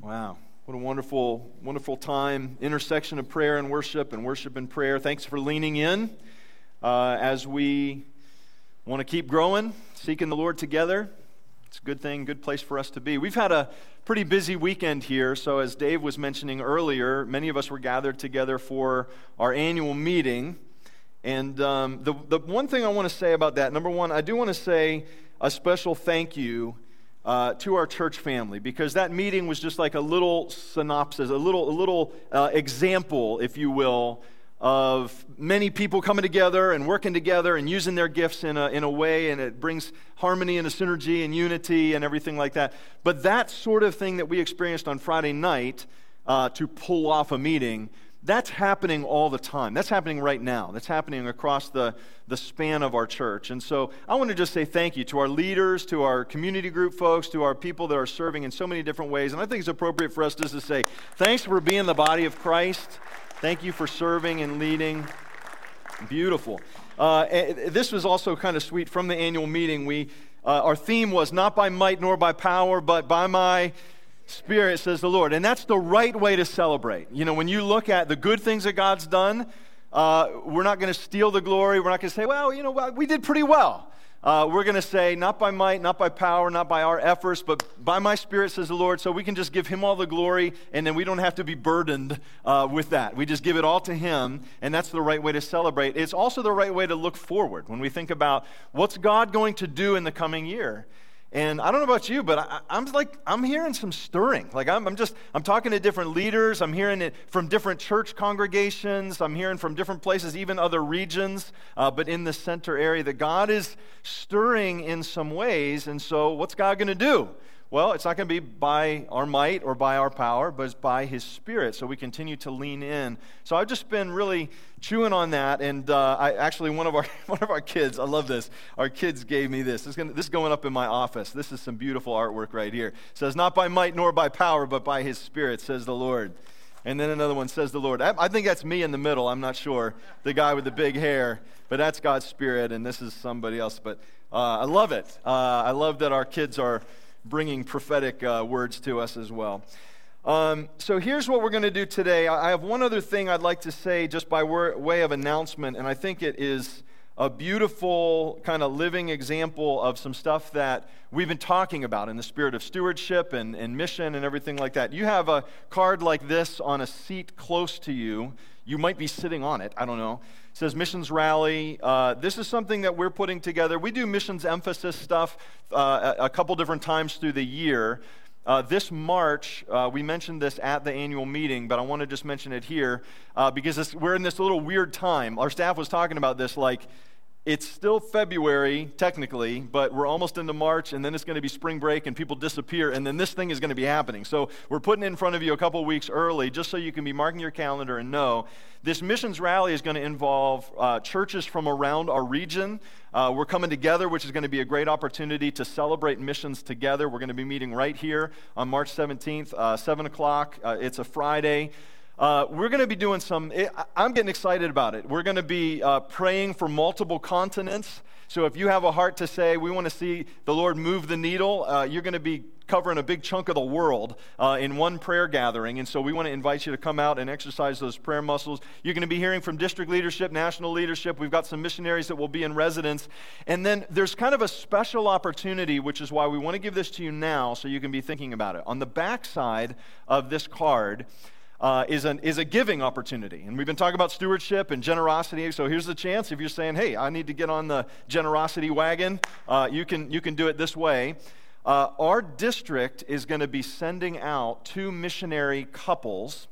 Wow. What a wonderful, wonderful time. Intersection of prayer and worship and worship and prayer. Thanks for leaning in uh, as we want to keep growing, seeking the Lord together. It's a good thing, good place for us to be. We've had a pretty busy weekend here. So, as Dave was mentioning earlier, many of us were gathered together for our annual meeting. And um, the, the one thing I want to say about that, number one, I do want to say a special thank you uh, to our church family because that meeting was just like a little synopsis, a little, a little uh, example, if you will, of many people coming together and working together and using their gifts in a, in a way, and it brings harmony and a synergy and unity and everything like that. But that sort of thing that we experienced on Friday night uh, to pull off a meeting that's happening all the time. That's happening right now. That's happening across the, the span of our church. And so I want to just say thank you to our leaders, to our community group folks, to our people that are serving in so many different ways. And I think it's appropriate for us just to say thanks for being the body of Christ. Thank you for serving and leading. Beautiful. Uh, this was also kind of sweet from the annual meeting. We, uh, our theme was not by might nor by power, but by my Spirit, says the Lord. And that's the right way to celebrate. You know, when you look at the good things that God's done, uh, we're not going to steal the glory. We're not going to say, well, you know, we did pretty well. Uh, we're going to say, not by might, not by power, not by our efforts, but by my Spirit, says the Lord. So we can just give Him all the glory, and then we don't have to be burdened uh, with that. We just give it all to Him, and that's the right way to celebrate. It's also the right way to look forward when we think about what's God going to do in the coming year. And I don't know about you, but I, am like, I'm hearing some stirring. Like, I'm, I'm, just, I'm talking to different leaders. I'm hearing it from different church congregations. I'm hearing from different places, even other regions, uh, but in the center area, that God is stirring in some ways. And so, what's God going to do? Well, it's not going to be by our might or by our power, but it's by His Spirit. So we continue to lean in. So I've just been really chewing on that, and uh, I actually one of our one of our kids, I love this. Our kids gave me this. This is, gonna, this is going up in my office. This is some beautiful artwork right here. It says, "Not by might nor by power, but by His Spirit," says the Lord. And then another one says the Lord. I, I think that's me in the middle. I'm not sure. The guy with the big hair, but that's God's Spirit, and this is somebody else. But uh, I love it. Uh, I love that our kids are bringing prophetic uh, words to us as well. Um, so here's what we're going to do today. I have one other thing I'd like to say just by way of announcement, and I think it is a beautiful kind of living example of some stuff that we've been talking about in the spirit of stewardship and, and mission and everything like that. You have a card like this on a seat close to you. You might be sitting on it, I don't know It says missions rally. Uh, this is something that we're putting together. We do missions emphasis stuff uh, a, a, couple different times through the year. Uh, this March, uh, we mentioned this at the annual meeting, but I want to just mention it here uh, because this, we're in this little weird time. Our staff was talking about this like it's still February, technically, but we're almost into March, and then it's going to be spring break, and people disappear, and then this thing is going to be happening. So we're putting in front of you a couple weeks early, just so you can be marking your calendar and know. This missions rally is going to involve uh, churches from around our region. Uh, we're coming together, which is going to be a great opportunity to celebrate missions together. We're going to be meeting right here on March 17th, uh, 7 o'clock. Uh, it's a Friday. Uh, we're going to be doing some, eh, I'm getting excited about it. We're going to be uh, praying for multiple continents. So if you have a heart to say, we want to see the Lord move the needle, uh, you're going to be covering a big chunk of the world uh, in one prayer gathering. And so we want to invite you to come out and exercise those prayer muscles. You're going to be hearing from district leadership, national leadership. We've got some missionaries that will be in residence. And then there's kind of a special opportunity, which is why we want to give this to you now so you can be thinking about it. On the back side of this card, uh, is, an, is a giving opportunity. And we've been talking about stewardship and generosity. So here's the chance if you're saying, hey, I need to get on the generosity wagon, uh, you, can, you can do it this way. Uh, our district is going to be sending out two missionary couples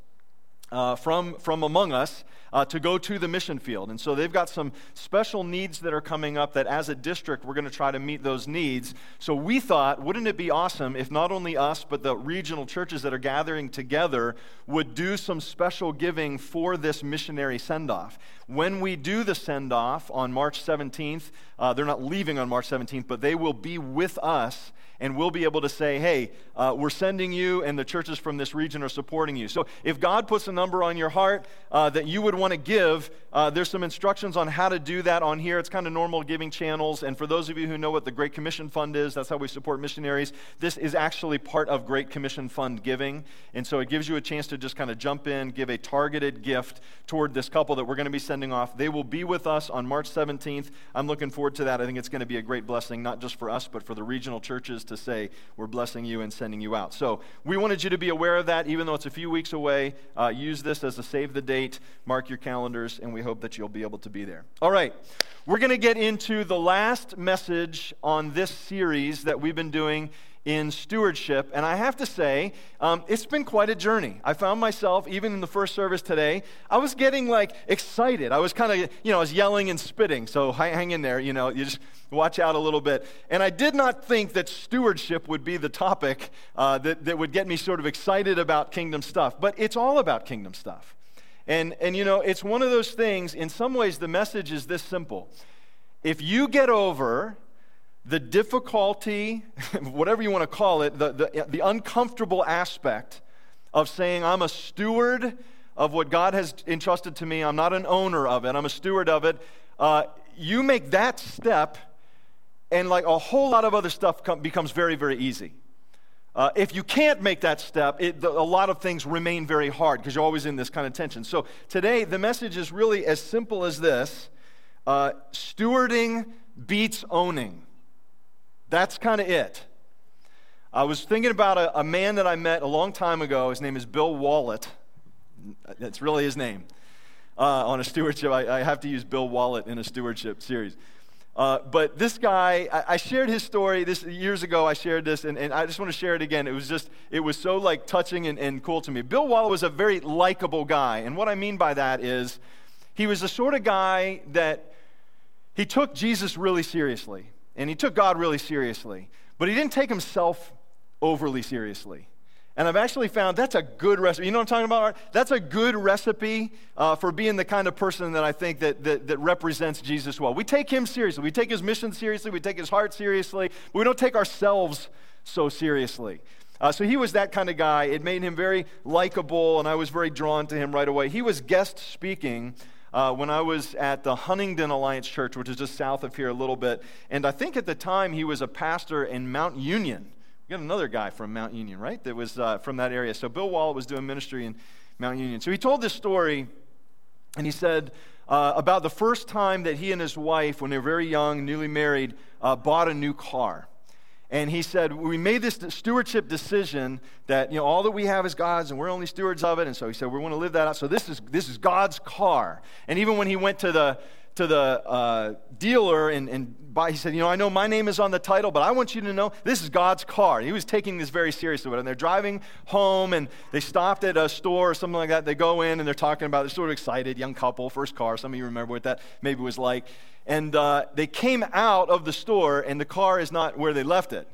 uh, from, from among us uh, to go to the mission field. And so they've got some special needs that are coming up that as a district, we're going to try to meet those needs. So we thought, wouldn't it be awesome if not only us, but the regional churches that are gathering together would do some special giving for this missionary send off? When we do the send off on March 17th, uh, they're not leaving on March 17th, but they will be with us and we'll be able to say, hey, uh, we're sending you, and the churches from this region are supporting you. So if God puts a number on your heart uh, that you would want to give, uh, there's some instructions on how to do that on here. It's kind of normal giving channels. And for those of you who know what the Great Commission Fund is, that's how we support missionaries. This is actually part of Great Commission Fund giving. And so it gives you a chance to just kind of jump in, give a targeted gift toward this couple that we're going to be sending off. They will be with us on March 17th. I'm looking forward to that. I think it's going to be a great blessing, not just for us, but for the regional churches to say, we're blessing you and sending you out. So we wanted you to be aware of that, even though it's a few weeks away. Uh, use this as a save the date, mark your calendars, and we hope that you'll be able to be there. All right, we're going to get into the last message on this series that we've been doing in stewardship. And I have to say, um, it's been quite a journey. I found myself, even in the first service today, I was getting like excited. I was kind of, you know, I was yelling and spitting. So hang in there, you know, you just watch out a little bit. And I did not think that stewardship would be the topic uh, that, that would get me sort of excited about kingdom stuff. But it's all about kingdom stuff. And, and, you know, it's one of those things, in some ways, the message is this simple. If you get over the difficulty, whatever you want to call it, the, the, the uncomfortable aspect of saying, I'm a steward of what God has entrusted to me, I'm not an owner of it, I'm a steward of it, uh, you make that step, and like a whole lot of other stuff com- becomes very, very easy. Uh, if you can't make that step, it, the, a lot of things remain very hard because you're always in this kind of tension. So today, the message is really as simple as this uh, stewarding beats owning. That's kind of it. I was thinking about a, a, man that I met a long time ago. His name is Bill Wallet. That's really his name. Uh, on a stewardship, I, I, have to use Bill Wallet in a stewardship series. Uh, but this guy, I, I, shared his story this years ago. I shared this, and, and, I just want to share it again. It was just, it was so like touching and, and cool to me. Bill Wallet was a very likable guy, and what I mean by that is, he was the sort of guy that he took Jesus really seriously and he took God really seriously, but he didn't take himself overly seriously. And I've actually found that's a good recipe. You know what I'm talking about? That's a good recipe uh, for being the kind of person that I think that, that, that, represents Jesus well. We take him seriously. We take his mission seriously. We take his heart seriously. But we don't take ourselves so seriously. Uh, so he was that kind of guy. It made him very likable, and I was very drawn to him right away. He was guest speaking uh, when I was at the Huntingdon Alliance Church, which is just south of here a little bit. And I think at the time he was a pastor in Mount Union. We got another guy from Mount Union, right? That was uh, from that area. So Bill Wallet was doing ministry in Mount Union. So he told this story, and he said uh, about the first time that he and his wife, when they were very young, newly married, uh, bought a new car. And he said, We made this stewardship decision that, you know, all that we have is God's and we're only stewards of it. And so he said, We want to live that out. So this is, this is God's car. And even when he went to the, to the uh, dealer and, and buy, he said, You know, I know my name is on the title, but I want you to know this is God's car. And He was taking this very seriously. And they're driving home and they stopped at a store or something like that. They go in and they're talking about, they're sort of excited, young couple, first car. Some of you remember what that maybe was like. And uh, they came out of the store, and the car is not where they left it.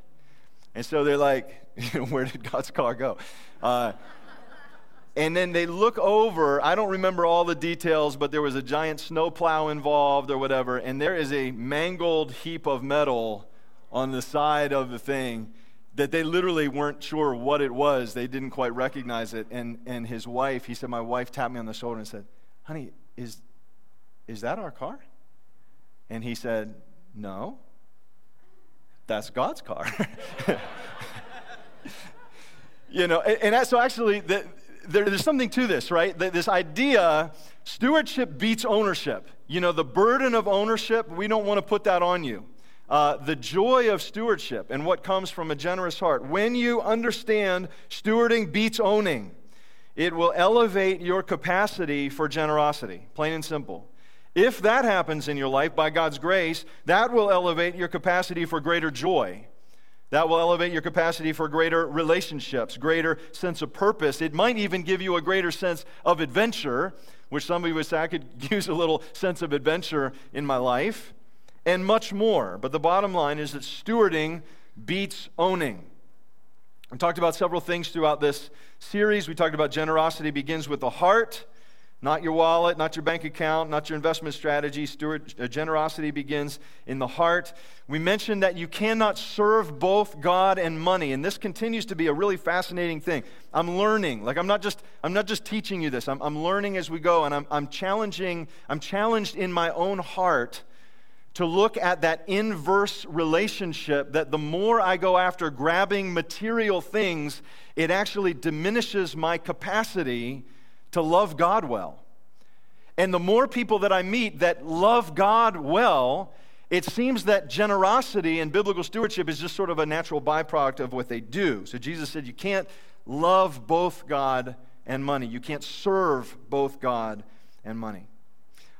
And so they're like, where did God's car go? Uh, and then they look over. I don't remember all the details, but there was a giant snowplow involved or whatever. And there is a mangled heap of metal on the side of the thing that they literally weren't sure what it was. They didn't quite recognize it. And, and his wife, he said, My wife tapped me on the shoulder and said, Honey, is, is that our car? And he said, No, that's God's car. you know, and, and so actually, the, there, there's something to this, right? This idea stewardship beats ownership. You know, the burden of ownership, we don't want to put that on you. Uh, the joy of stewardship and what comes from a generous heart. When you understand stewarding beats owning, it will elevate your capacity for generosity, plain and simple. If that happens in your life by God's grace, that will elevate your capacity for greater joy. That will elevate your capacity for greater relationships, greater sense of purpose. It might even give you a greater sense of adventure, which somebody would say, I could use a little sense of adventure in my life, and much more. But the bottom line is that stewarding beats owning. We talked about several things throughout this series. We talked about generosity begins with the heart. Not your wallet, not your bank account, not your investment strategy. Steward, uh, generosity begins in the heart. We mentioned that you cannot serve both God and money, and this continues to be a really fascinating thing. I'm learning. Like I'm not just I'm not just teaching you this. I'm, I'm learning as we go, and I'm, I'm challenging. I'm challenged in my own heart to look at that inverse relationship that the more I go after grabbing material things, it actually diminishes my capacity to love God well. And the more people that I meet that love God well, it seems that generosity and biblical stewardship is just sort of a natural byproduct of what they do. So Jesus said you can't love both God and money, you can't serve both God and money.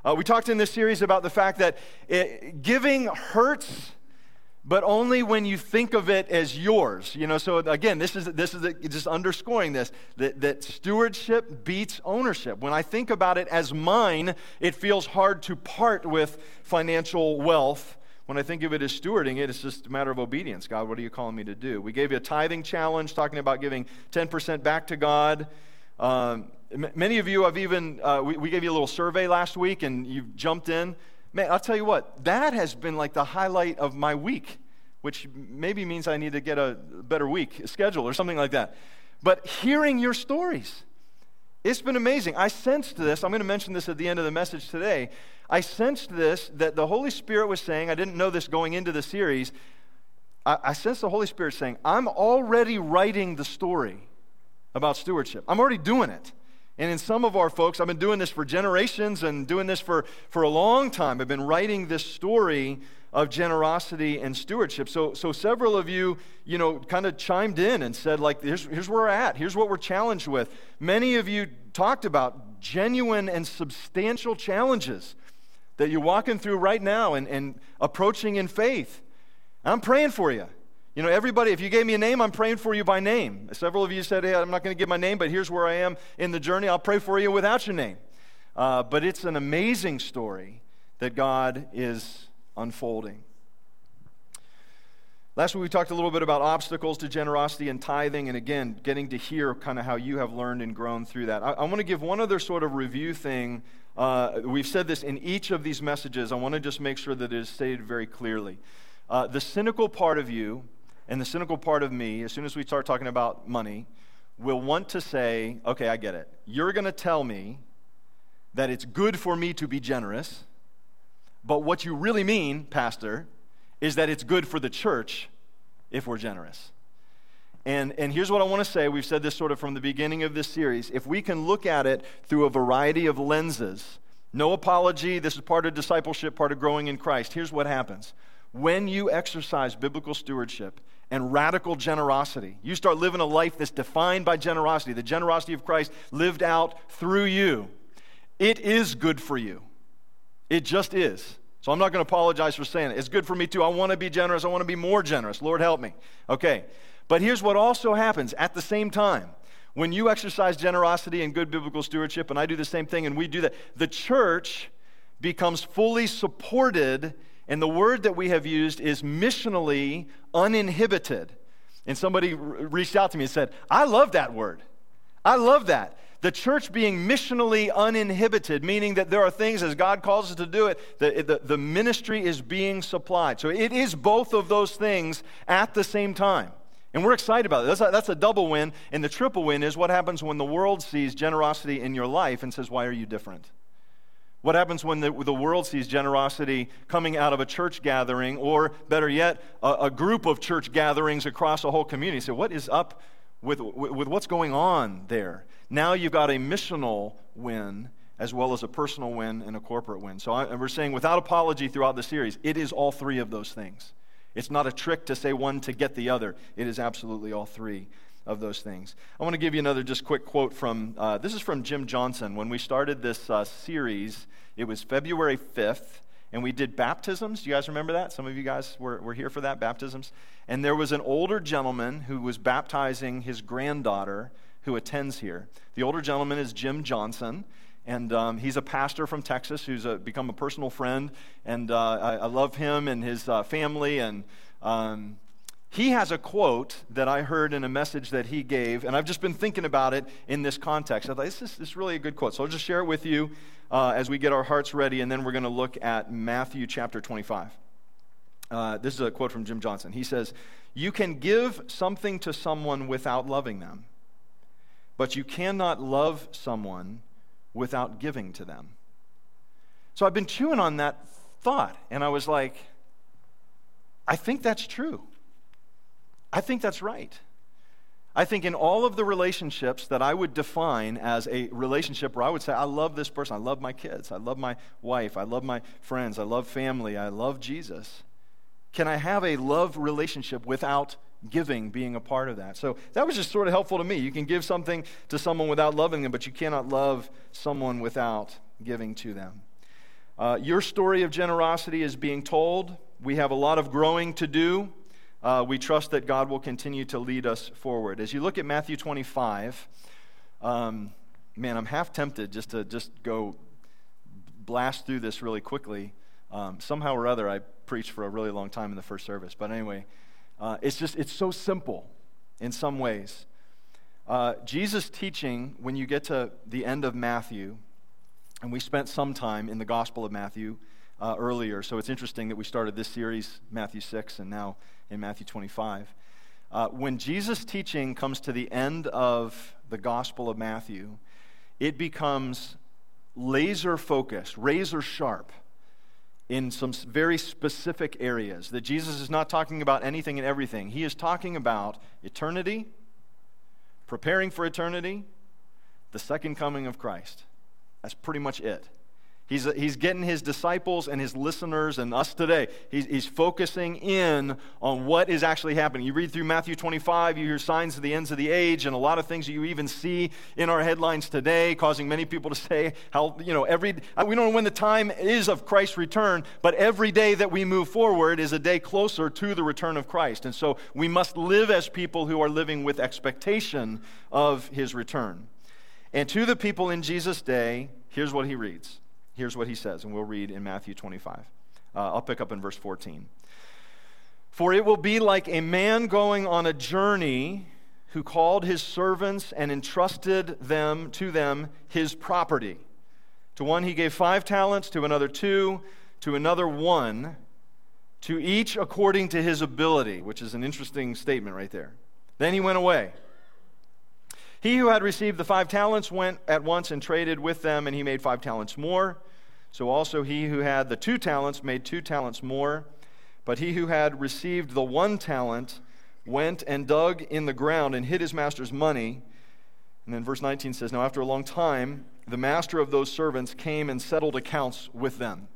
Uh, we talked in this series about the fact that it, giving hurts but only when you think of it as yours. You know, so again, this is this is just underscoring this that, that stewardship beats ownership. When I think about it as mine, it feels hard to part with financial wealth. When I think of it as stewarding it, it's just a matter of obedience. God, what are you calling me to do? We gave you a tithing challenge, talking about giving 10% back to God. Um, many of you have even, uh, we, we gave you a little survey last week and you've jumped in. Man, I'll tell you what, that has been like the highlight of my week, which maybe means I need to get a better week schedule or something like that. But hearing your stories, it's been amazing. I sensed this. I'm going to mention this at the end of the message today. I sensed this that the Holy Spirit was saying, I didn't know this going into the series. I, I sensed the Holy Spirit saying, I'm already writing the story about stewardship. I'm already doing it. And in some of our folks, I've been doing this for generations and doing this for, for a long time. I've been writing this story of generosity and stewardship. So, so several of you, you know, kind of chimed in and said, like, here's, here's where we're at. Here's what we're challenged with. Many of you talked about genuine and substantial challenges that you're walking through right now and, and approaching in faith. I'm praying for you. You know, everybody, if you gave me a name, I'm praying for you by name. Several of you said, hey, I'm not going to give my name, but here's where I am in the journey. I'll pray for you without your name. Uh, but it's an amazing story that God is unfolding. Last week we talked a little bit about obstacles to generosity and tithing, and again, getting to hear kind of how you have learned and grown through that. I, I want to give one other sort of review thing. Uh, we've said this in each of these messages. I want to just make sure that it is stated very clearly. Uh, the cynical part of you and the cynical part of me, as soon as we start talking about money, will want to say, okay, I get it. You're going to tell me that it's good for me to be generous, but what you really mean, Pastor, is that it's good for the church if we're generous. And, and here's what I want to say. We've said this sort of from the beginning of this series. If we can look at it through a variety of lenses, no apology, this is part of discipleship, part of growing in Christ. Here's what happens when you exercise biblical stewardship and radical generosity, you start living a life that's defined by generosity, the generosity of Christ lived out through you, it is good for you. It just is. So I'm not going to apologize for saying it. It's good for me too. I want to be generous. I want to be more generous. Lord help me. Okay. But here's what also happens at the same time. When you exercise generosity and good biblical stewardship, and I do the same thing, and we do that, the church becomes fully supported and the word that we have used is missionally uninhibited. And somebody reached out to me and said, I love that word. I love that. The church being missionally uninhibited, meaning that there are things as God calls us to do it, the, the, the ministry is being supplied. So it is both of those things at the same time. And we're excited about it. That's a, that's a double win. And the triple win is what happens when the world sees generosity in your life and says, Why are you different? What happens when the, the world sees generosity coming out of a church gathering, or better yet, a, a group of church gatherings across a whole community? So, what is up with, with, with what's going on there? Now you've got a missional win as well as a personal win and a corporate win. So, I, we're saying without apology throughout the series, it is all three of those things. It's not a trick to say one to get the other, it is absolutely all three of those things. I want to give you another just quick quote from uh, this is from Jim Johnson. When we started this uh, series, it was February 5th, and we did baptisms. Do you guys remember that? Some of you guys were, were here for that, baptisms. And there was an older gentleman who was baptizing his granddaughter who attends here. The older gentleman is Jim Johnson. And um, he's a pastor from Texas who's a, become a personal friend. And uh, I, I, love him and his uh, family. And um, he has a quote that I heard in a message that he gave, and I've just been thinking about it in this context. I thought, this is, this is really a good quote. So I'll just share it with you uh, as we get our hearts ready, and then we're going to look at Matthew chapter 25. Uh, this is a quote from Jim Johnson. He says, You can give something to someone without loving them, but you cannot love someone without giving to them. So I've been chewing on that thought, and I was like, I think that's true. I think that's right. I think in all of the relationships that I would define as a relationship where I would say, I love this person, I love my kids, I love my wife, I love my friends, I love family, I love Jesus. Can I have a love relationship without giving being a part of that? So that was just sort of helpful to me. You can give something to someone without loving them, but you cannot love someone without giving to them. Uh, your story of generosity is being told. We have a lot of growing to do uh, we trust that God will continue to lead us forward. As you look at Matthew 25, um, man, I'm half tempted just to just go blast through this really quickly. Um, somehow or other, I preached for a really long time in the first service. But anyway, uh, it's just, it's so simple in some ways. Uh, Jesus' teaching, when you get to the end of Matthew, and we spent some time in the Gospel of Matthew uh, earlier, so it's interesting that we started this series, Matthew 6, and now in Matthew 25. Uh, when Jesus' teaching comes to the end of the Gospel of Matthew, it becomes laser focused, razor sharp in some very specific areas. That Jesus is not talking about anything and everything. He is talking about eternity, preparing for eternity, the second coming of Christ. That's pretty much it. He's, he's getting his disciples and his listeners and us today, he's, he's focusing in on what is actually happening. You read through Matthew 25, you hear signs of the ends of the age, and a lot of things that you even see in our headlines today, causing many people to say how, you know, every, uh, we don't know when the time is of Christ's return, but every day that we move forward is a day closer to the return of Christ. And so we must live as people who are living with expectation of his return. And to the people in Jesus' day, here's what he reads. Here's what he says, and we'll read in Matthew 25. Uh, I'll pick up in verse 14. For it will be like a man going on a journey who called his servants and entrusted them to them his property. To one he gave five talents, to another two, to another one, to each according to his ability, which is an interesting statement right there. Then he went away. He who had received the five talents went at once and traded with them, and he made five talents more. So also he who had the two talents made two talents more. But he who had received the one talent went and dug in the ground and hid his master's money. And then verse 19 says, Now after a long time, the master of those servants came and settled accounts with them.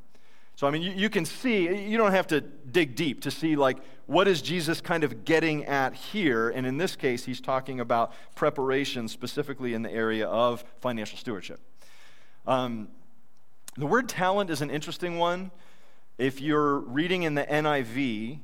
So, I mean, you, you, can see, you don't have to dig deep to see, like, what is Jesus kind of getting at here? And in this case, he's talking about preparation specifically in the area of financial stewardship. Um, the word talent is an interesting one. If you're reading in the NIV,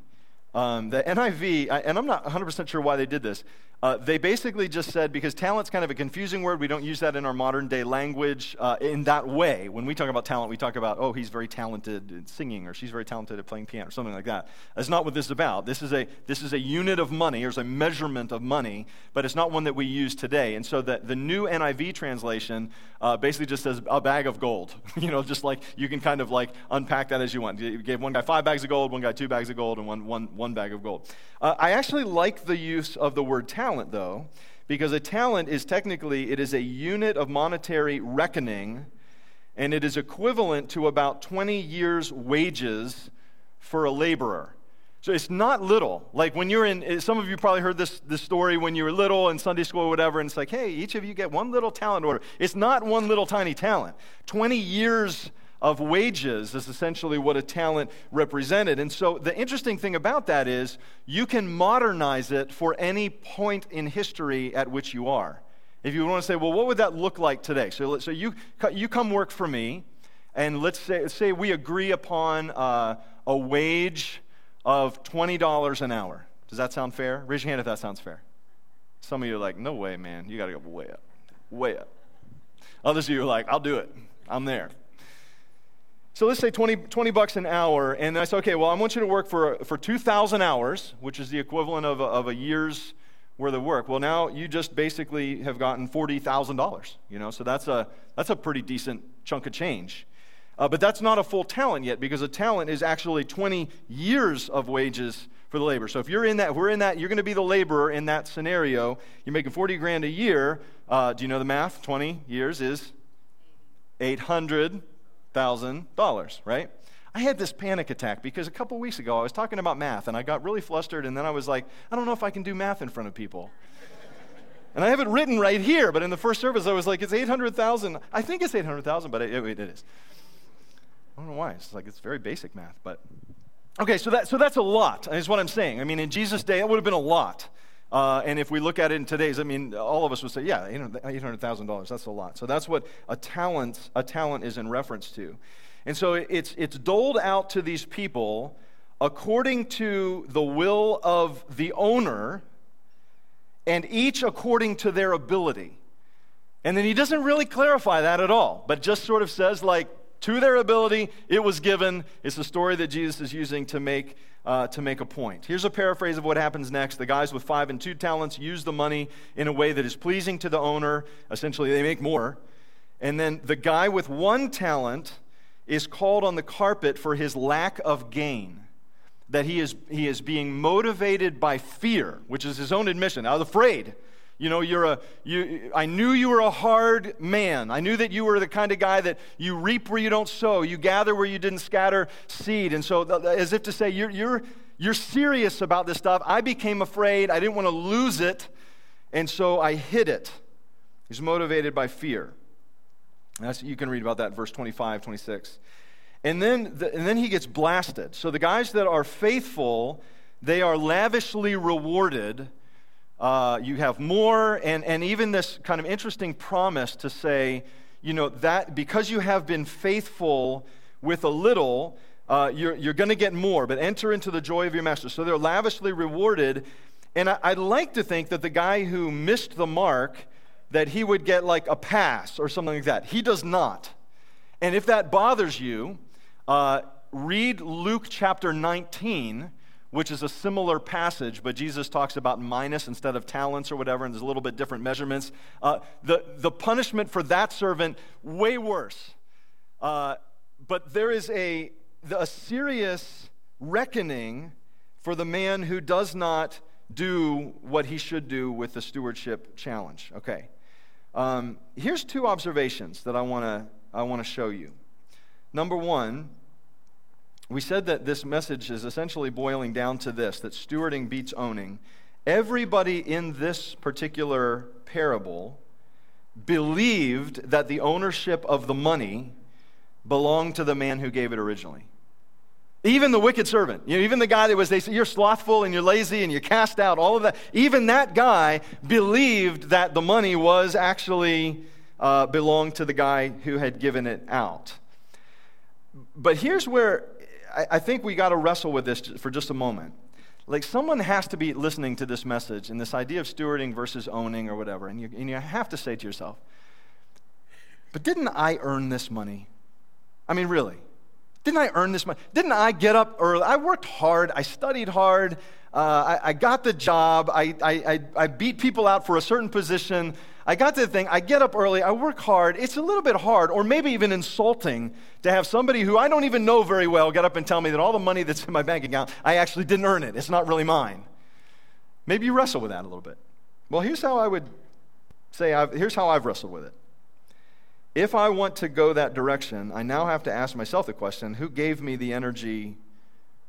um, the NIV, and I'm not 100% sure why they did this, uh, they basically just said because talent's kind of a confusing word, we don't use that in our modern day language uh, in that way. When we talk about talent, we talk about, oh, he's very talented at singing or she's very talented at playing piano or something like that. That's not what this is about. This is a, this is a unit of money, or a measurement of money, but it's not one that we use today. And so the, the new NIV translation uh, basically just says a bag of gold. you know, just like you can kind of like unpack that as you want. You gave one guy five bags of gold, one guy two bags of gold, and one, one, one bag of gold. Uh, I actually like the use of the word talent though, because a talent is technically it is a unit of monetary reckoning, and it is equivalent to about 20 years' wages for a laborer. So it's not little. Like when you're in, some of you probably heard this, this story when you were little in Sunday school or whatever, and it's like, hey, each of you get one little talent order. It's not one little tiny talent. 20 years of wages is essentially what a talent represented. And so the interesting thing about that is you can modernize it for any point in history at which you are. If you want to say, well, what would that look like today? So, so you, you come work for me, and let's say, say we agree upon uh, a wage of $20 an hour. Does that sound fair? Raise your hand if that sounds fair. Some of you are like, no way, man. You got to go way up. Way up. Others of you are like, I'll do it. I'm there. So let's say 20, 20 bucks an hour, and I say, okay, well, I want you to work for, for 2,000 hours, which is the equivalent of a, of a year's worth of work. Well, now you just basically have gotten $40,000, you know, so that's a, that's a pretty decent chunk of change. Uh, but that's not a full talent yet because a talent is actually 20 years of wages for the labor. So if you're in that, we're in that, you're going to be the laborer in that scenario. You're making 40 grand a year. Uh, do you know the math? 20 years is $800,000, right? I had this panic attack because a couple weeks ago I was talking about math and I got really flustered and then I was like, I don't know if I can do math in front of people. and I have it written right here, but in the first service I was like, it's 800,000. I think it's 800,000, but it, it is. I don't know why. It's like it's very basic math, but okay. So that so that's a lot. Is what I'm saying. I mean, in Jesus' day, it would have been a lot. Uh, and if we look at it in today's, I mean, all of us would say, yeah, $800,000, that's a lot. So that's what a talent, a talent is in reference to. And so it's, it's doled out to these people according to the will of the owner, and each according to their ability. And then he doesn't really clarify that at all, but just sort of says, like, to their ability, it was given. It's the story that Jesus is using to make, uh, to make a point. Here's a paraphrase of what happens next. The guys with five and two talents use the money in a way that is pleasing to the owner. Essentially, they make more. And then the guy with one talent is called on the carpet for his lack of gain. That he is, he is being motivated by fear, which is his own admission. I was afraid. You know, you're a, you, I knew you were a hard man. I knew that you were the kind of guy that you reap where you don't sow, you gather where you didn't scatter seed. And so, as if to say, you're, you're, you're serious about this stuff. I became afraid. I didn't want to lose it. And so I hid it. He's motivated by fear. That's, you can read about that verse 25, 26. And then, the, and then he gets blasted. So the guys that are faithful, they are lavishly rewarded uh, you have more, and, and even this kind of interesting promise to say, you know, that because you have been faithful with a little, uh, you're, you're going to get more, but enter into the joy of your master. So they're lavishly rewarded. And I, I'd like to think that the guy who missed the mark, that he would get like a pass or something like that. He does not. And if that bothers you, uh, read Luke chapter 19 which is a similar passage, but Jesus talks about minas instead of talents or whatever, and there's a little bit different measurements. Uh, the, the punishment for that servant, way worse. Uh, but there is a, a serious reckoning for the man who does not do what he should do with the stewardship challenge. Okay. Um, here's two observations that I want to I want to show you. Number one, we said that this message is essentially boiling down to this that stewarding beats owning. Everybody in this particular parable believed that the ownership of the money belonged to the man who gave it originally. Even the wicked servant, you know, even the guy that was, they say, you're slothful and you're lazy and you're cast out, all of that. Even that guy believed that the money was actually uh, belonged to the guy who had given it out. But here's where I, I think we got to wrestle with this for just a moment. Like, someone has to be listening to this message and this idea of stewarding versus owning or whatever, and you, and you have to say to yourself, but didn't I earn this money? I mean, really. Didn't I earn this money? Didn't I get up early? I worked hard. I studied hard. Uh, I, I, got the job. I, I, I beat people out for a certain position. I got to the thing, I get up early, I work hard. It's a little bit hard, or maybe even insulting, to have somebody who I don't even know very well get up and tell me that all the money that's in my bank account, I actually didn't earn it. It's not really mine. Maybe you wrestle with that a little bit. Well, here's how I would say, I've, here's how I've wrestled with it. If I want to go that direction, I now have to ask myself the question who gave me the energy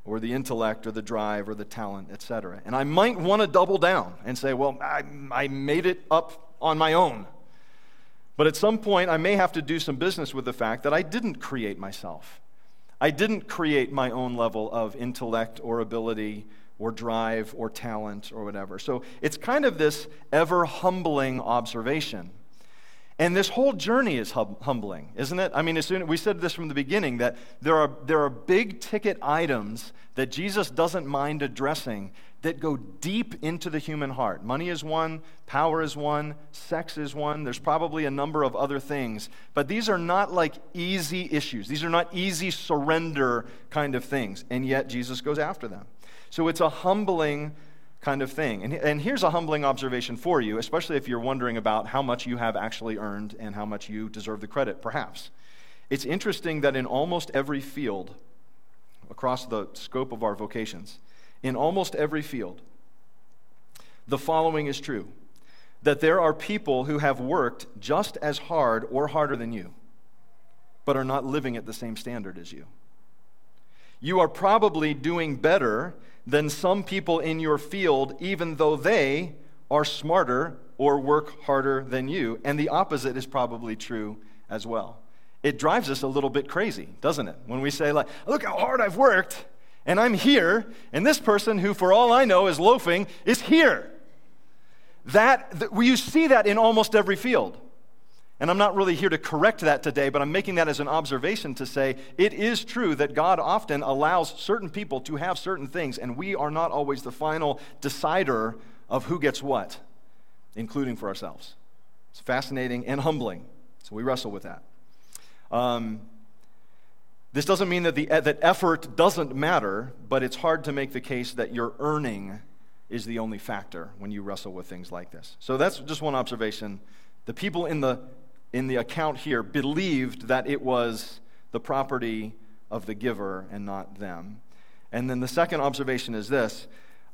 or the intellect or the drive or the talent, etc.? And I might want to double down and say, well, I, I made it up on my own. But at some point, I may have to do some business with the fact that I didn't create myself. I didn't create my own level of intellect or ability or drive or talent or whatever. So it's kind of this ever humbling observation. And this whole journey is hum- humbling, isn't it? I mean, as soon we said this from the beginning that there are, there are big ticket items that Jesus doesn't mind addressing that go deep into the human heart. Money is one, power is one, sex is one. There's probably a number of other things. But these are not like easy issues. These are not easy surrender kind of things. And yet Jesus goes after them. So it's a humbling kind of thing. And, and here's a humbling observation for you, especially if you're wondering about how much you have actually earned and how much you deserve the credit, perhaps. It's interesting that in almost every field, across the scope of our vocations, in almost every field, the following is true that there are people who have worked just as hard or harder than you, but are not living at the same standard as you. You are probably doing better than some people in your field, even though they are smarter or work harder than you. And the opposite is probably true as well. It drives us a little bit crazy, doesn't it? When we say, like, look how hard I've worked, and I'm here, and this person who, for all I know, is loafing, is here. That, you see that in almost every field. And I'm not really here to correct that today, but I'm making that as an observation to say it is true that God often allows certain people to have certain things, and we are not always the final decider of who gets what, including for ourselves. It's fascinating and humbling. So we wrestle with that. Um, this doesn't mean that, the, that effort doesn't matter, but it's hard to make the case that your earning is the only factor when you wrestle with things like this. So that's just one observation. The people in the in the account here believed that it was the property of the giver and not them. And then the second observation is this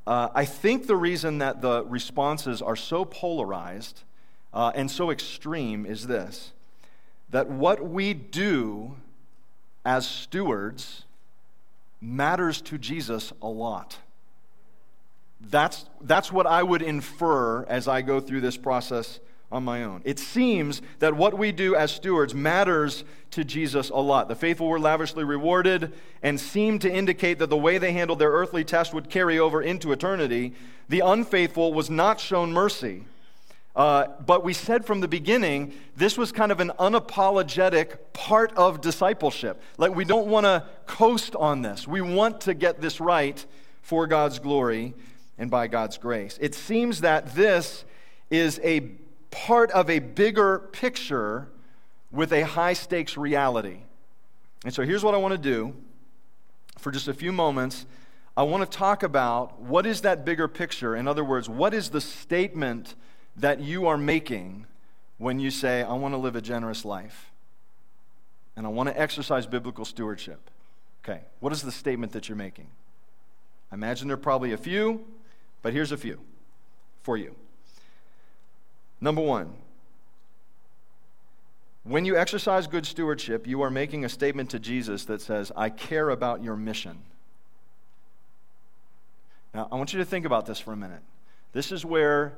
uh, I think the reason that the responses are so polarized uh, and so extreme is this that what we do as stewards matters to Jesus a lot. That's, that's what I would infer as I go through this process on my own. It seems that what we do as stewards matters to Jesus a lot. The faithful were lavishly rewarded and seemed to indicate that the way they handled their earthly test would carry over into eternity. The unfaithful was not shown mercy. Uh, but we said from the beginning, this was kind of an unapologetic part of discipleship. Like, we don't want to coast on this. We want to get this right for God's glory and by God's grace. It seems that this is a part of a bigger picture with a high stakes reality. And so here's what I want to do for just a few moments. I want to talk about what is that bigger picture? In other words, what is the statement that you are making when you say, I want to live a generous life and I want to exercise biblical stewardship? Okay, what is the statement that you're making? I imagine there are probably a few, but here's a few for you. Number one, when you exercise good stewardship, you are making a statement to Jesus that says, I care about your mission. Now, I want you to think about this for a minute. This is where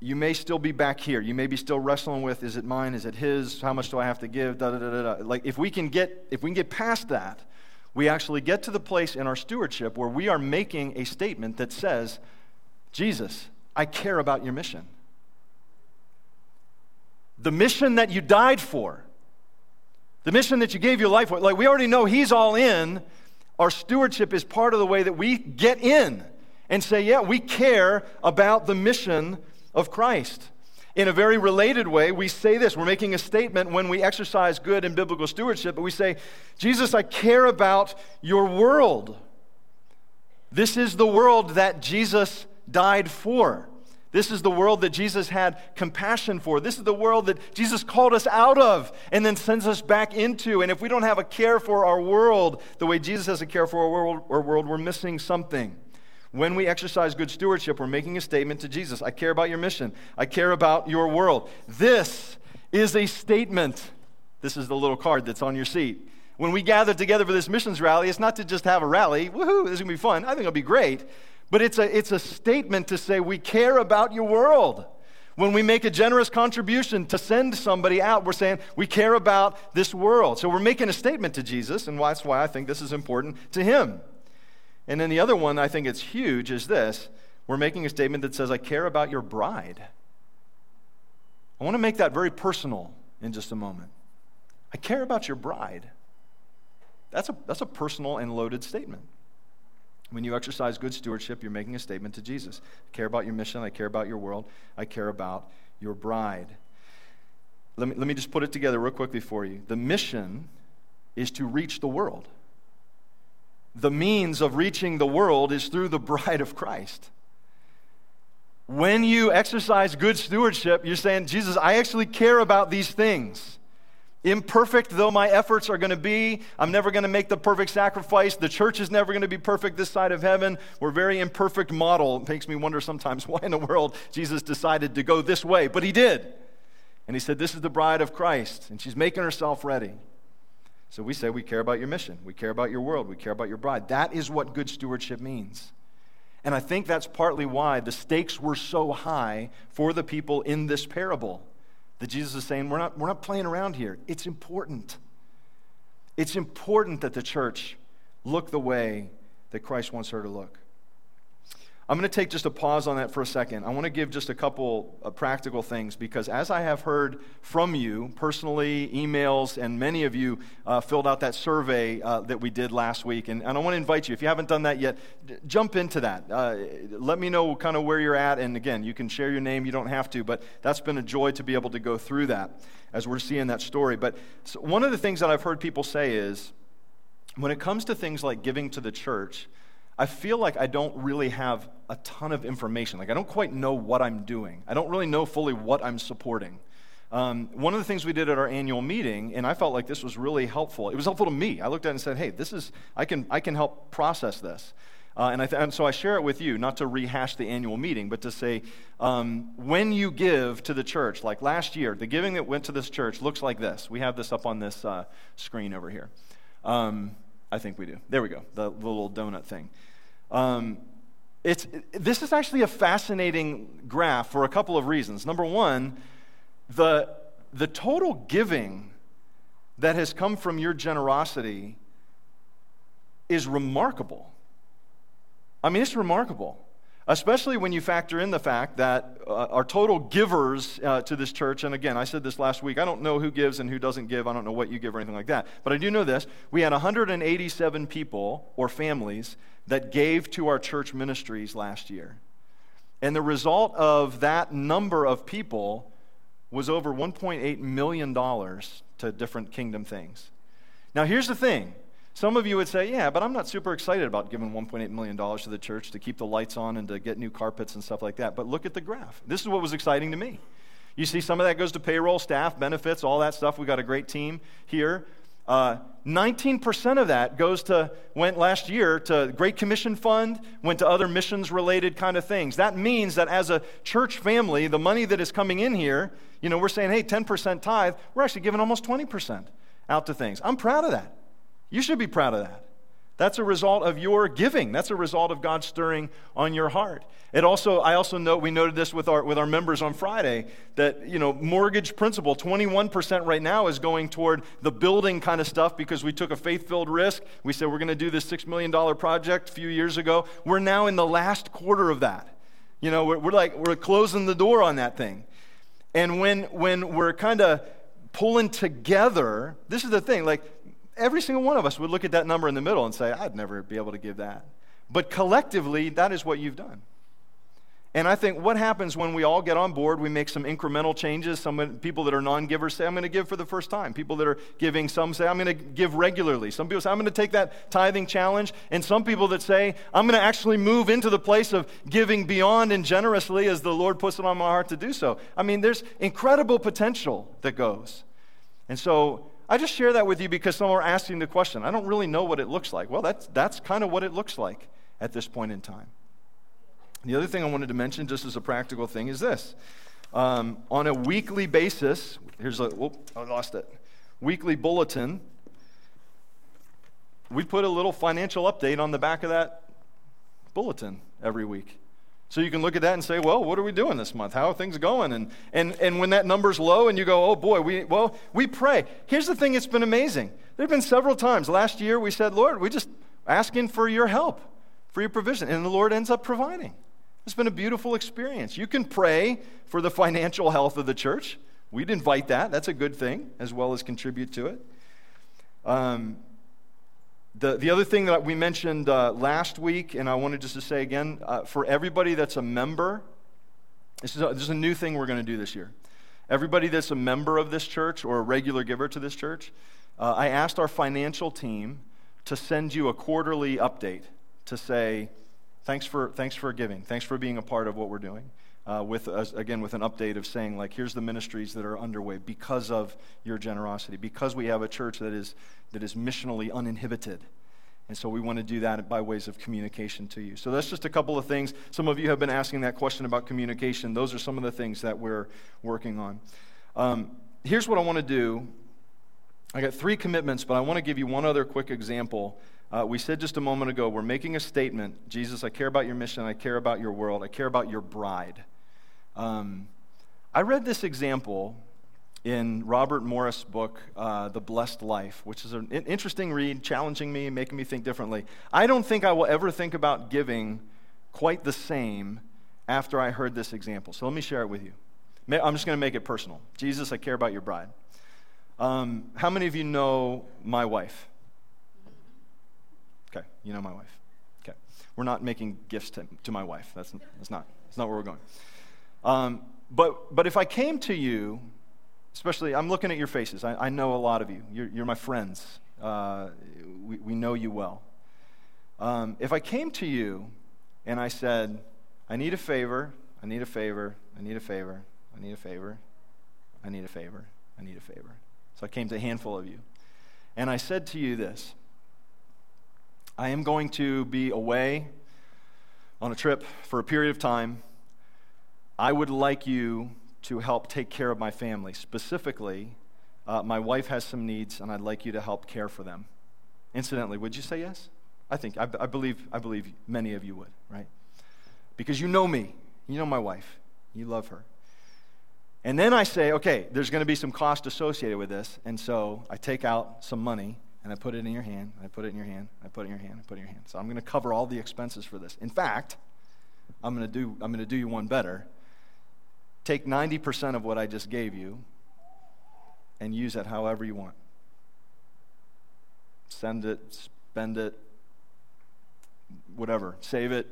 you may still be back here. You may be still wrestling with is it mine? Is it his? How much do I have to give? Da, da, da, da, Like if we can get if we can get past that, we actually get to the place in our stewardship where we are making a statement that says, Jesus, I care about your mission. The mission that you died for, the mission that you gave your life for. Like, we already know He's all in. Our stewardship is part of the way that we get in and say, yeah, we care about the mission of Christ. In a very related way, we say this. We're making a statement when we exercise good and biblical stewardship, but we say, Jesus, I care about your world. This is the world that Jesus died for. This is the world that Jesus had compassion for. This is the world that Jesus called us out of and then sends us back into. And if we don't have a care for our world the way Jesus has a care for our world, our world we're missing something. When we exercise good stewardship, we're making a statement to Jesus I care about your mission, I care about your world. This is a statement. This is the little card that's on your seat. When we gather together for this missions rally, it's not to just have a rally. Woohoo, this is going to be fun. I think it'll be great. But it's a, it's a statement to say, we care about your world. When we make a generous contribution to send somebody out, we're saying we care about this world. So we're making a statement to Jesus, and that's why I think this is important to him. And then the other one I think it's huge is this we're making a statement that says, I care about your bride. I want to make that very personal in just a moment. I care about your bride. That's a, that's a personal and loaded statement. When you exercise good stewardship, you're making a statement to Jesus. I care about your mission. I care about your world. I care about your bride. Let me, let me just put it together real quickly for you. The mission is to reach the world. The means of reaching the world is through the bride of Christ. When you exercise good stewardship, you're saying, Jesus, I actually care about these things. Imperfect though my efforts are going to be, I'm never going to make the perfect sacrifice. The church is never going to be perfect this side of heaven. We're very imperfect model. It makes me wonder sometimes why in the world Jesus decided to go this way, but he did. And he said, This is the bride of Christ, and she's making herself ready. So we say we care about your mission, we care about your world, we care about your bride. That is what good stewardship means. And I think that's partly why the stakes were so high for the people in this parable. That Jesus is saying, we're not, we're not playing around here. It's important. It's important that the church look the way that Christ wants her to look. I'm going to take just a pause on that for a second. I want to give just a couple of practical things because, as I have heard from you personally, emails, and many of you uh, filled out that survey uh, that we did last week. And, and, I want to invite you, if you haven't done that yet, d- jump into that. Uh, let me know kind of where you're at. And again, you can share your name, you don't have to, but that's been a joy to be able to go through that as we're seeing that story. But so one of the things that I've heard people say is when it comes to things like giving to the church, I feel like I don't really have a ton of information. Like, I don't quite know what I'm doing. I don't really know fully what I'm supporting. Um, one of the things we did at our annual meeting, and I felt like this was really helpful. It was helpful to me. I looked at it and said, "Hey, this is I can I can help process this." Uh, and, th- and, so I share it with you, not to rehash the annual meeting, but to say, um, when you give to the church, like last year, the giving that went to this church looks like this. We have this up on this uh, screen over here. Um, I think we do. There we go, the, the little donut thing. Um, it's, this is actually a fascinating graph for a couple of reasons. Number one, the, the total giving that has come from your generosity is remarkable. I mean, it's remarkable especially when you factor in the fact that uh, our total givers uh, to this church, and again, I said this last week, I don't know who gives and who doesn't give, I don't know what you give or anything like that, but I do know this. We had 187 people or families that gave to our church ministries last year. And the result of that number of people was over $1.8 million to different kingdom things. Now, here's the thing some of you would say, yeah, but I'm not super excited about giving $1.8 million to the church to keep the lights on and to get new carpets and stuff like that. But look at the graph. This is what was exciting to me. You see, some of that goes to payroll, staff, benefits, all that stuff. We got a great team here. Uh, 19% of that goes to went last year to Great Commission Fund, went to other missions related kind of things. That means that as a church family, the money that is coming in here, you know, we're saying, hey, 10% tithe, we're actually giving almost 20% out to things. I'm proud of that. You should be proud of that. That's a result of your giving. That's a result of God stirring on your heart. It also, I also note, we noted this with our, with our members on Friday, that, you know, mortgage principal, 21% right now is going toward the building kind of stuff because we took a faith-filled risk. We said we're going to do this $6 million project a few years ago. We're now in the last quarter of that. You know, we're, we're like, we're closing the door on that thing. And when, when we're kind of pulling together, this is the thing, like, every single one of us would look at that number in the middle and say, I'd never be able to give that. But collectively, that is what you've done. And I think what happens when we all get on board, we make some incremental changes. Some people that are non givers say, I'm going to give for the first time. People that are giving, some say, I'm going to give regularly. Some people say, I'm going to take that tithing challenge. And some people that say, I'm going to actually move into the place of giving beyond and generously as the Lord puts it on my heart to do so. I mean, there's incredible potential that goes. And so I just share that with you because some are asking the question. I don't really know what it looks like. Well, that's, that's kind of what it looks like at this point in time. The other thing I wanted to mention, just as a practical thing, is this. Um, on a weekly basis, here's a, whoop, I lost it. Weekly bulletin, we put a little financial update on the back of that bulletin every week. So you can look at that and say, well, what are we doing this month? How are things going? And, and, and when that number's low and you go, oh boy, we, well, we pray. Here's the thing, it's been amazing. There have been several times. Last year we said, Lord, we just asking for your help, for your provision. And the Lord ends up providing. It's been a beautiful experience. You can pray for the financial health of the church. We'd invite that. That's a good thing, as well as contribute to it. Um, the, the other thing that we mentioned uh, last week, and I wanted just to say again, uh, for everybody that's a member, this is a, this is a new thing we're going to do this year. Everybody that's a member of this church or a regular giver to this church, uh, I asked our financial team to send you a quarterly update to say, thanks for, thanks for giving, thanks for being a part of what we're doing. Uh, with again with an update of saying like here's the ministries that are underway because of your generosity because we have a church that is that is missionally uninhibited and so we want to do that by ways of communication to you. So that's just a couple of things. Some of you have been asking that question about communication. Those are some of the things that we're working on. Um, here's what I want to do. I got three commitments, but I want to give you one other quick example. Uh, we said just a moment ago, we're making a statement Jesus, I care about your mission, I care about your world, I care about your bride. Um, I read this example in Robert Morris' book, uh, The Blessed Life, which is an interesting read, challenging me, making me think differently. I don't think I will ever think about giving quite the same after I heard this example. So let me share it with you. I'm just going to make it personal. Jesus, I care about your bride. Um, how many of you know my wife? Okay, you know my wife. Okay. We're not making gifts to, to my wife. That's, that's, not, that's not where we're going. Um, but, but if I came to you especially, I'm looking at your faces. I, I know a lot of you. You're, you're my friends. Uh, we, we know you well. Um, if I came to you and I said, I need a favor, I need a favor, I need a favor, I need a favor, I need a favor, I need a favor. So I came to a handful of you. And I said to you this I am going to be away on a trip for a period of time. I would like you to help take care of my family. Specifically, uh, my wife has some needs, and I'd like you to help care for them. Incidentally, would you say yes? I think, I, I, believe, I believe many of you would, right? Because you know me, you know my wife, you love her. And then I say, okay, there's going to be some cost associated with this, and so I take out some money and I put it in your hand, I put it in your hand, I put it in your hand, I put it in your hand. So I'm going to cover all the expenses for this. In fact, I'm going to do, I'm going to do you one better take 90% of what I just gave you and use it however you want. Send it, spend it, whatever. Save it,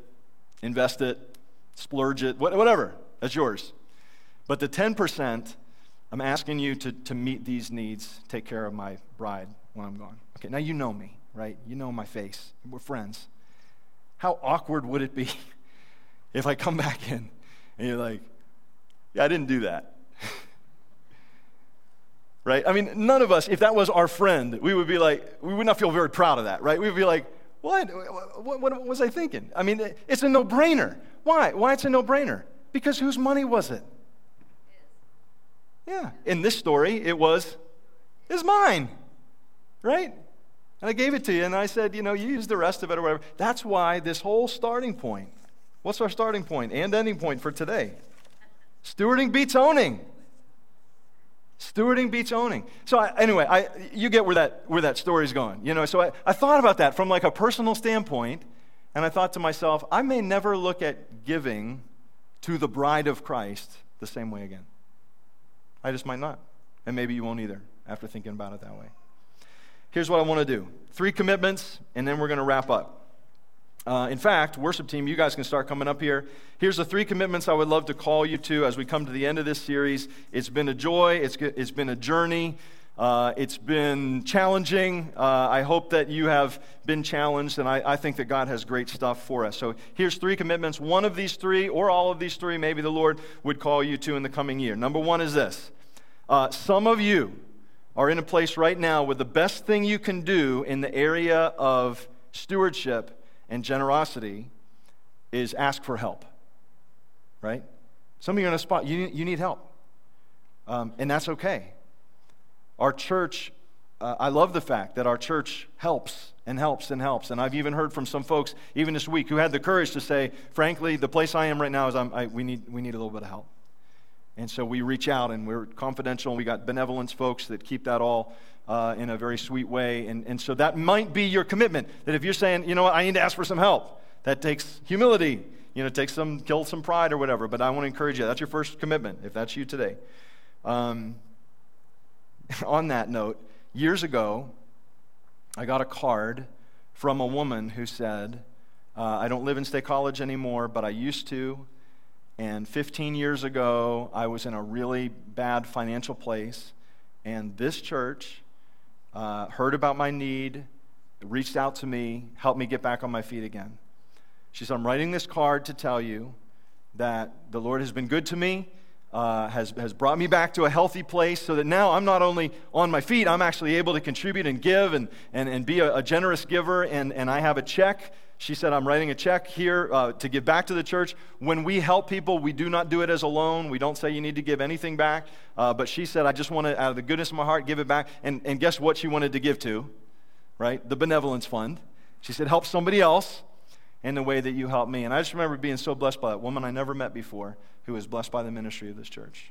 invest it, splurge it, whatever. That's yours. But the 10%, I'm asking you to, to meet these needs, take care of my bride when I'm gone. Okay, now you know me, right? You know my face. We're friends. How awkward would it be if I come back in and you're like, yeah, I didn't do that. right? I mean, none of us, if that was our friend, we would be like, we would not feel very proud of that, right? We would be like, what? What, what was I thinking? I mean, it's a no brainer. Why? Why it's a no brainer? Because whose money was it? Yeah. In this story, it was, is mine, right? And I gave it to you, and I said, you know, you use the rest of it or whatever. That's why this whole starting point. What's our starting point and ending point for today? Stewarding beats owning. Stewarding beats owning. So I, anyway, I, you get where that, where that story's going. You know, so I, I thought about that from like a personal standpoint, and I thought to myself, I may never look at giving to the bride of Christ the same way again. I just might not. And maybe you won't either after thinking about it that way. Here's what I want to do three commitments, and then we're going to wrap up. Uh, in fact, worship team, you guys can start coming up here. Here's the three commitments I would love to call you to as we come to the end of this series. It's been a joy, it's, it's been a journey, uh, it's been challenging. Uh, I hope that you have been challenged, and I, I, think that God has great stuff for us. So here's three commitments. One of these three, or all of these three, maybe the Lord would call you to in the coming year. Number one is this uh, some of you are in a place right now where the best thing you can do in the area of stewardship and generosity is ask for help, right? Some of you are in a spot, you, you need help. Um, and that's okay. Our church, uh, I love the fact that our church helps and helps and helps. And I've even heard from some folks, even this week, who had the courage to say, frankly, the place I am right now is I'm, I, we, need, we need a little bit of help. And so we reach out and we're confidential. We got benevolence folks that keep that all uh, in a very sweet way. And, and so that might be your commitment. That if you're saying, you know what, I need to ask for some help, that takes humility. You know, takes some, kill some pride or whatever. But I want to encourage you. That's your first commitment, if that's you today. Um, on that note, years ago, I got a card from a woman who said, uh, I don't live in State College anymore, but I used to. And 15 years ago, I was in a really bad financial place. And this church uh, heard about my need, reached out to me, helped me get back on my feet again. She said, I'm writing this card to tell you that the Lord has been good to me, uh, has, has brought me back to a healthy place so that now I'm not only on my feet, I'm actually able to contribute and give and, and, and be a, a generous giver. And, and I have a check. She said, I'm writing a check here uh, to give back to the church. When we help people, we do not do it as a loan. We don't say you need to give anything back. Uh, but she said, I just want to, out of the goodness of my heart, give it back. And, and guess what she wanted to give to? Right? The benevolence fund. She said, help somebody else in the way that you helped me. And I just remember being so blessed by that woman I never met before who was blessed by the ministry of this church.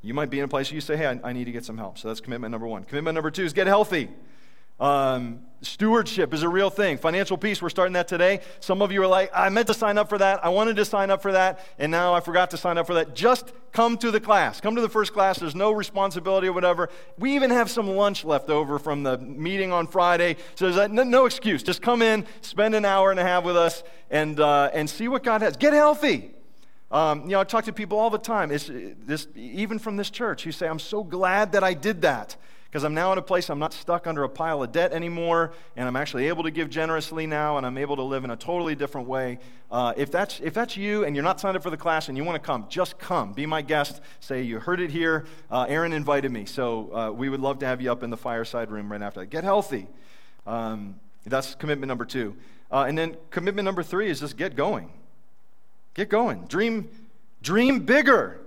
You might be in a place where you say, hey, I, I need to get some help. So that's commitment number one. Commitment number two is get healthy. Um, stewardship is a real thing. Financial peace, we're starting that today. Some of you are like, I meant to sign up for that. I wanted to sign up for that, and now I forgot to sign up for that. Just come to the class. Come to the first class. There's no responsibility or whatever. We even have some lunch left over from the meeting on Friday. So there's no, no excuse. Just come in, spend an hour and a half with us, and, uh, and see what God has. Get healthy. Um, you know, I talk to people all the time, it's, this, even from this church, who say, I'm so glad that I did that because I'm now in a place I'm not stuck under a pile of debt anymore, and I'm actually able to give generously now, and I'm able to live in a totally different way. Uh, if, that's, if that's you and you're not signed up for the class and you want to come, just come. Be my guest. Say, You heard it here. Uh, Aaron invited me. So uh, we would love to have you up in the fireside room right after that. Get healthy. Um, that's commitment number two. Uh, and then commitment number three is just get going. Get going. Dream, dream bigger.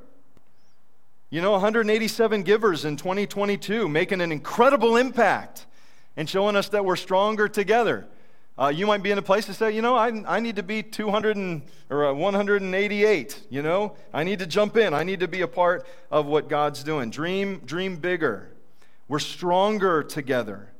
You know, 187 givers in 2022, making an incredible impact and showing us that we're stronger together. Uh, you might be in a place to say, you know, I, I need to be 200 and, or uh, 188. You know, I need to jump in. I need to be a part of what God's doing. Dream, dream bigger. We're stronger together.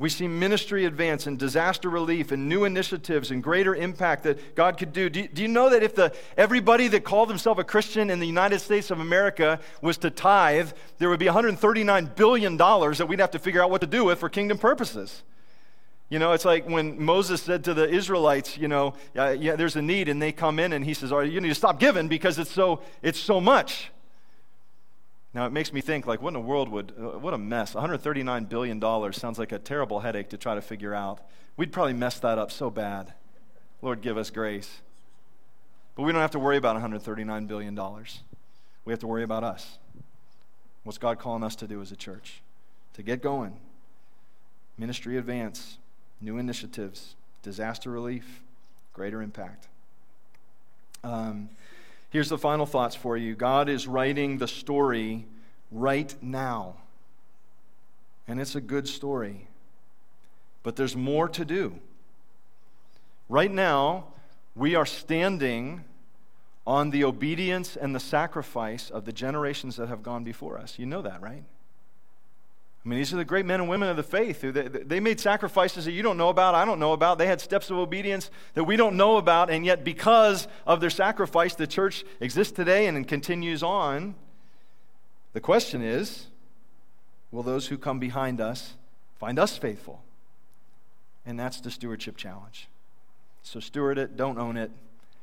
We see ministry advance and disaster relief and new initiatives and greater impact that God could do. Do you, do you know that if the, everybody that called themselves a Christian in the United States of America was to tithe, there would be $139 billion that we'd have to figure out what to do with for kingdom purposes? You know, it's like when Moses said to the Israelites, you know, uh, yeah, there's a need, and they come in and he says, oh, you need to stop giving because it's so, it's so much. Now, it makes me think, like, what in the world would, uh, what a mess. $139 billion sounds like a terrible headache to try to figure out. We'd probably mess that up so bad. Lord, give us grace. But we don't have to worry about $139 billion. We have to worry about us. What's God calling us to do as a church? To get going. Ministry advance, new initiatives, disaster relief, greater impact. Um, Here's the final thoughts for you God is writing the story right now. And it's a good story. But there's more to do. Right now, we are standing on the obedience and the sacrifice of the generations that have gone before us. You know that, right? I mean, these are the great men and women of the faith. Who they, they made sacrifices that you don't know about, I don't know about. They had steps of obedience that we don't know about, and yet because of their sacrifice, the church exists today and continues on. The question is will those who come behind us find us faithful? And that's the stewardship challenge. So steward it, don't own it.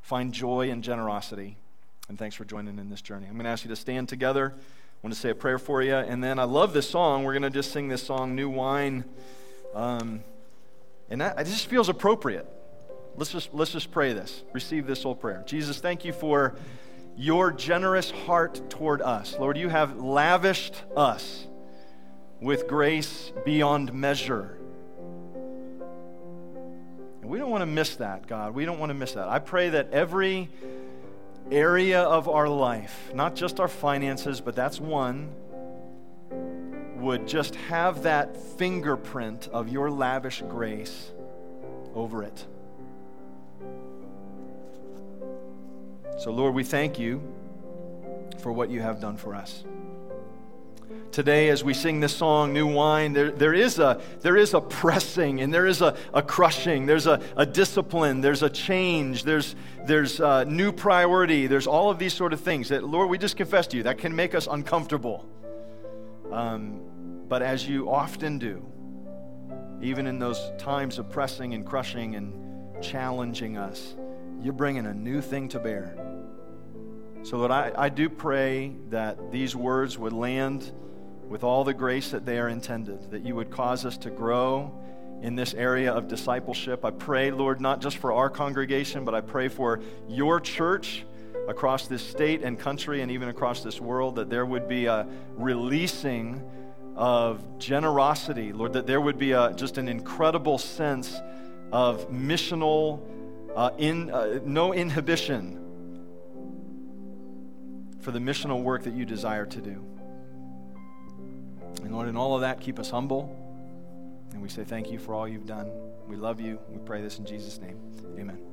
Find joy and generosity. And thanks for joining in this journey. I'm going to ask you to stand together. Want to say a prayer for you. And then I love this song. We're going to just sing this song, New Wine. Um, and that it just feels appropriate. Let's just, let's just pray this. Receive this whole prayer. Jesus, thank you for your generous heart toward us. Lord, you have lavished us with grace beyond measure. And we don't want to miss that, God. We don't want to miss that. I pray that every area of our life, not just our finances, but that's one, would just have that fingerprint of your lavish grace over it. So, Lord, we thank you for what you have done for us. Today as we sing this song, New Wine, there, there, is, a, there is a pressing and there is a, a crushing. There's a, a discipline. There's a change. There's, there's a new priority. There's all of these sort of things that, Lord, we just confess to you, that can make us uncomfortable. Um, but as you often do, even in those times of pressing and crushing and challenging us, you're bringing a new thing to bear. So, Lord, I, I do pray that these words would land with all the grace that they are intended, that you would cause us to grow in this area of discipleship. I pray, Lord, not just for our congregation, but I pray for your church across this state and country and even across this world, that there would be a releasing of generosity, Lord, that there would be a, just an incredible sense of missional, uh, in, uh, no inhibition for the missional work that you desire to do. And Lord, in all of that, keep us humble. And we say thank you for all you've done. We love you. We pray this in Jesus' name. Amen.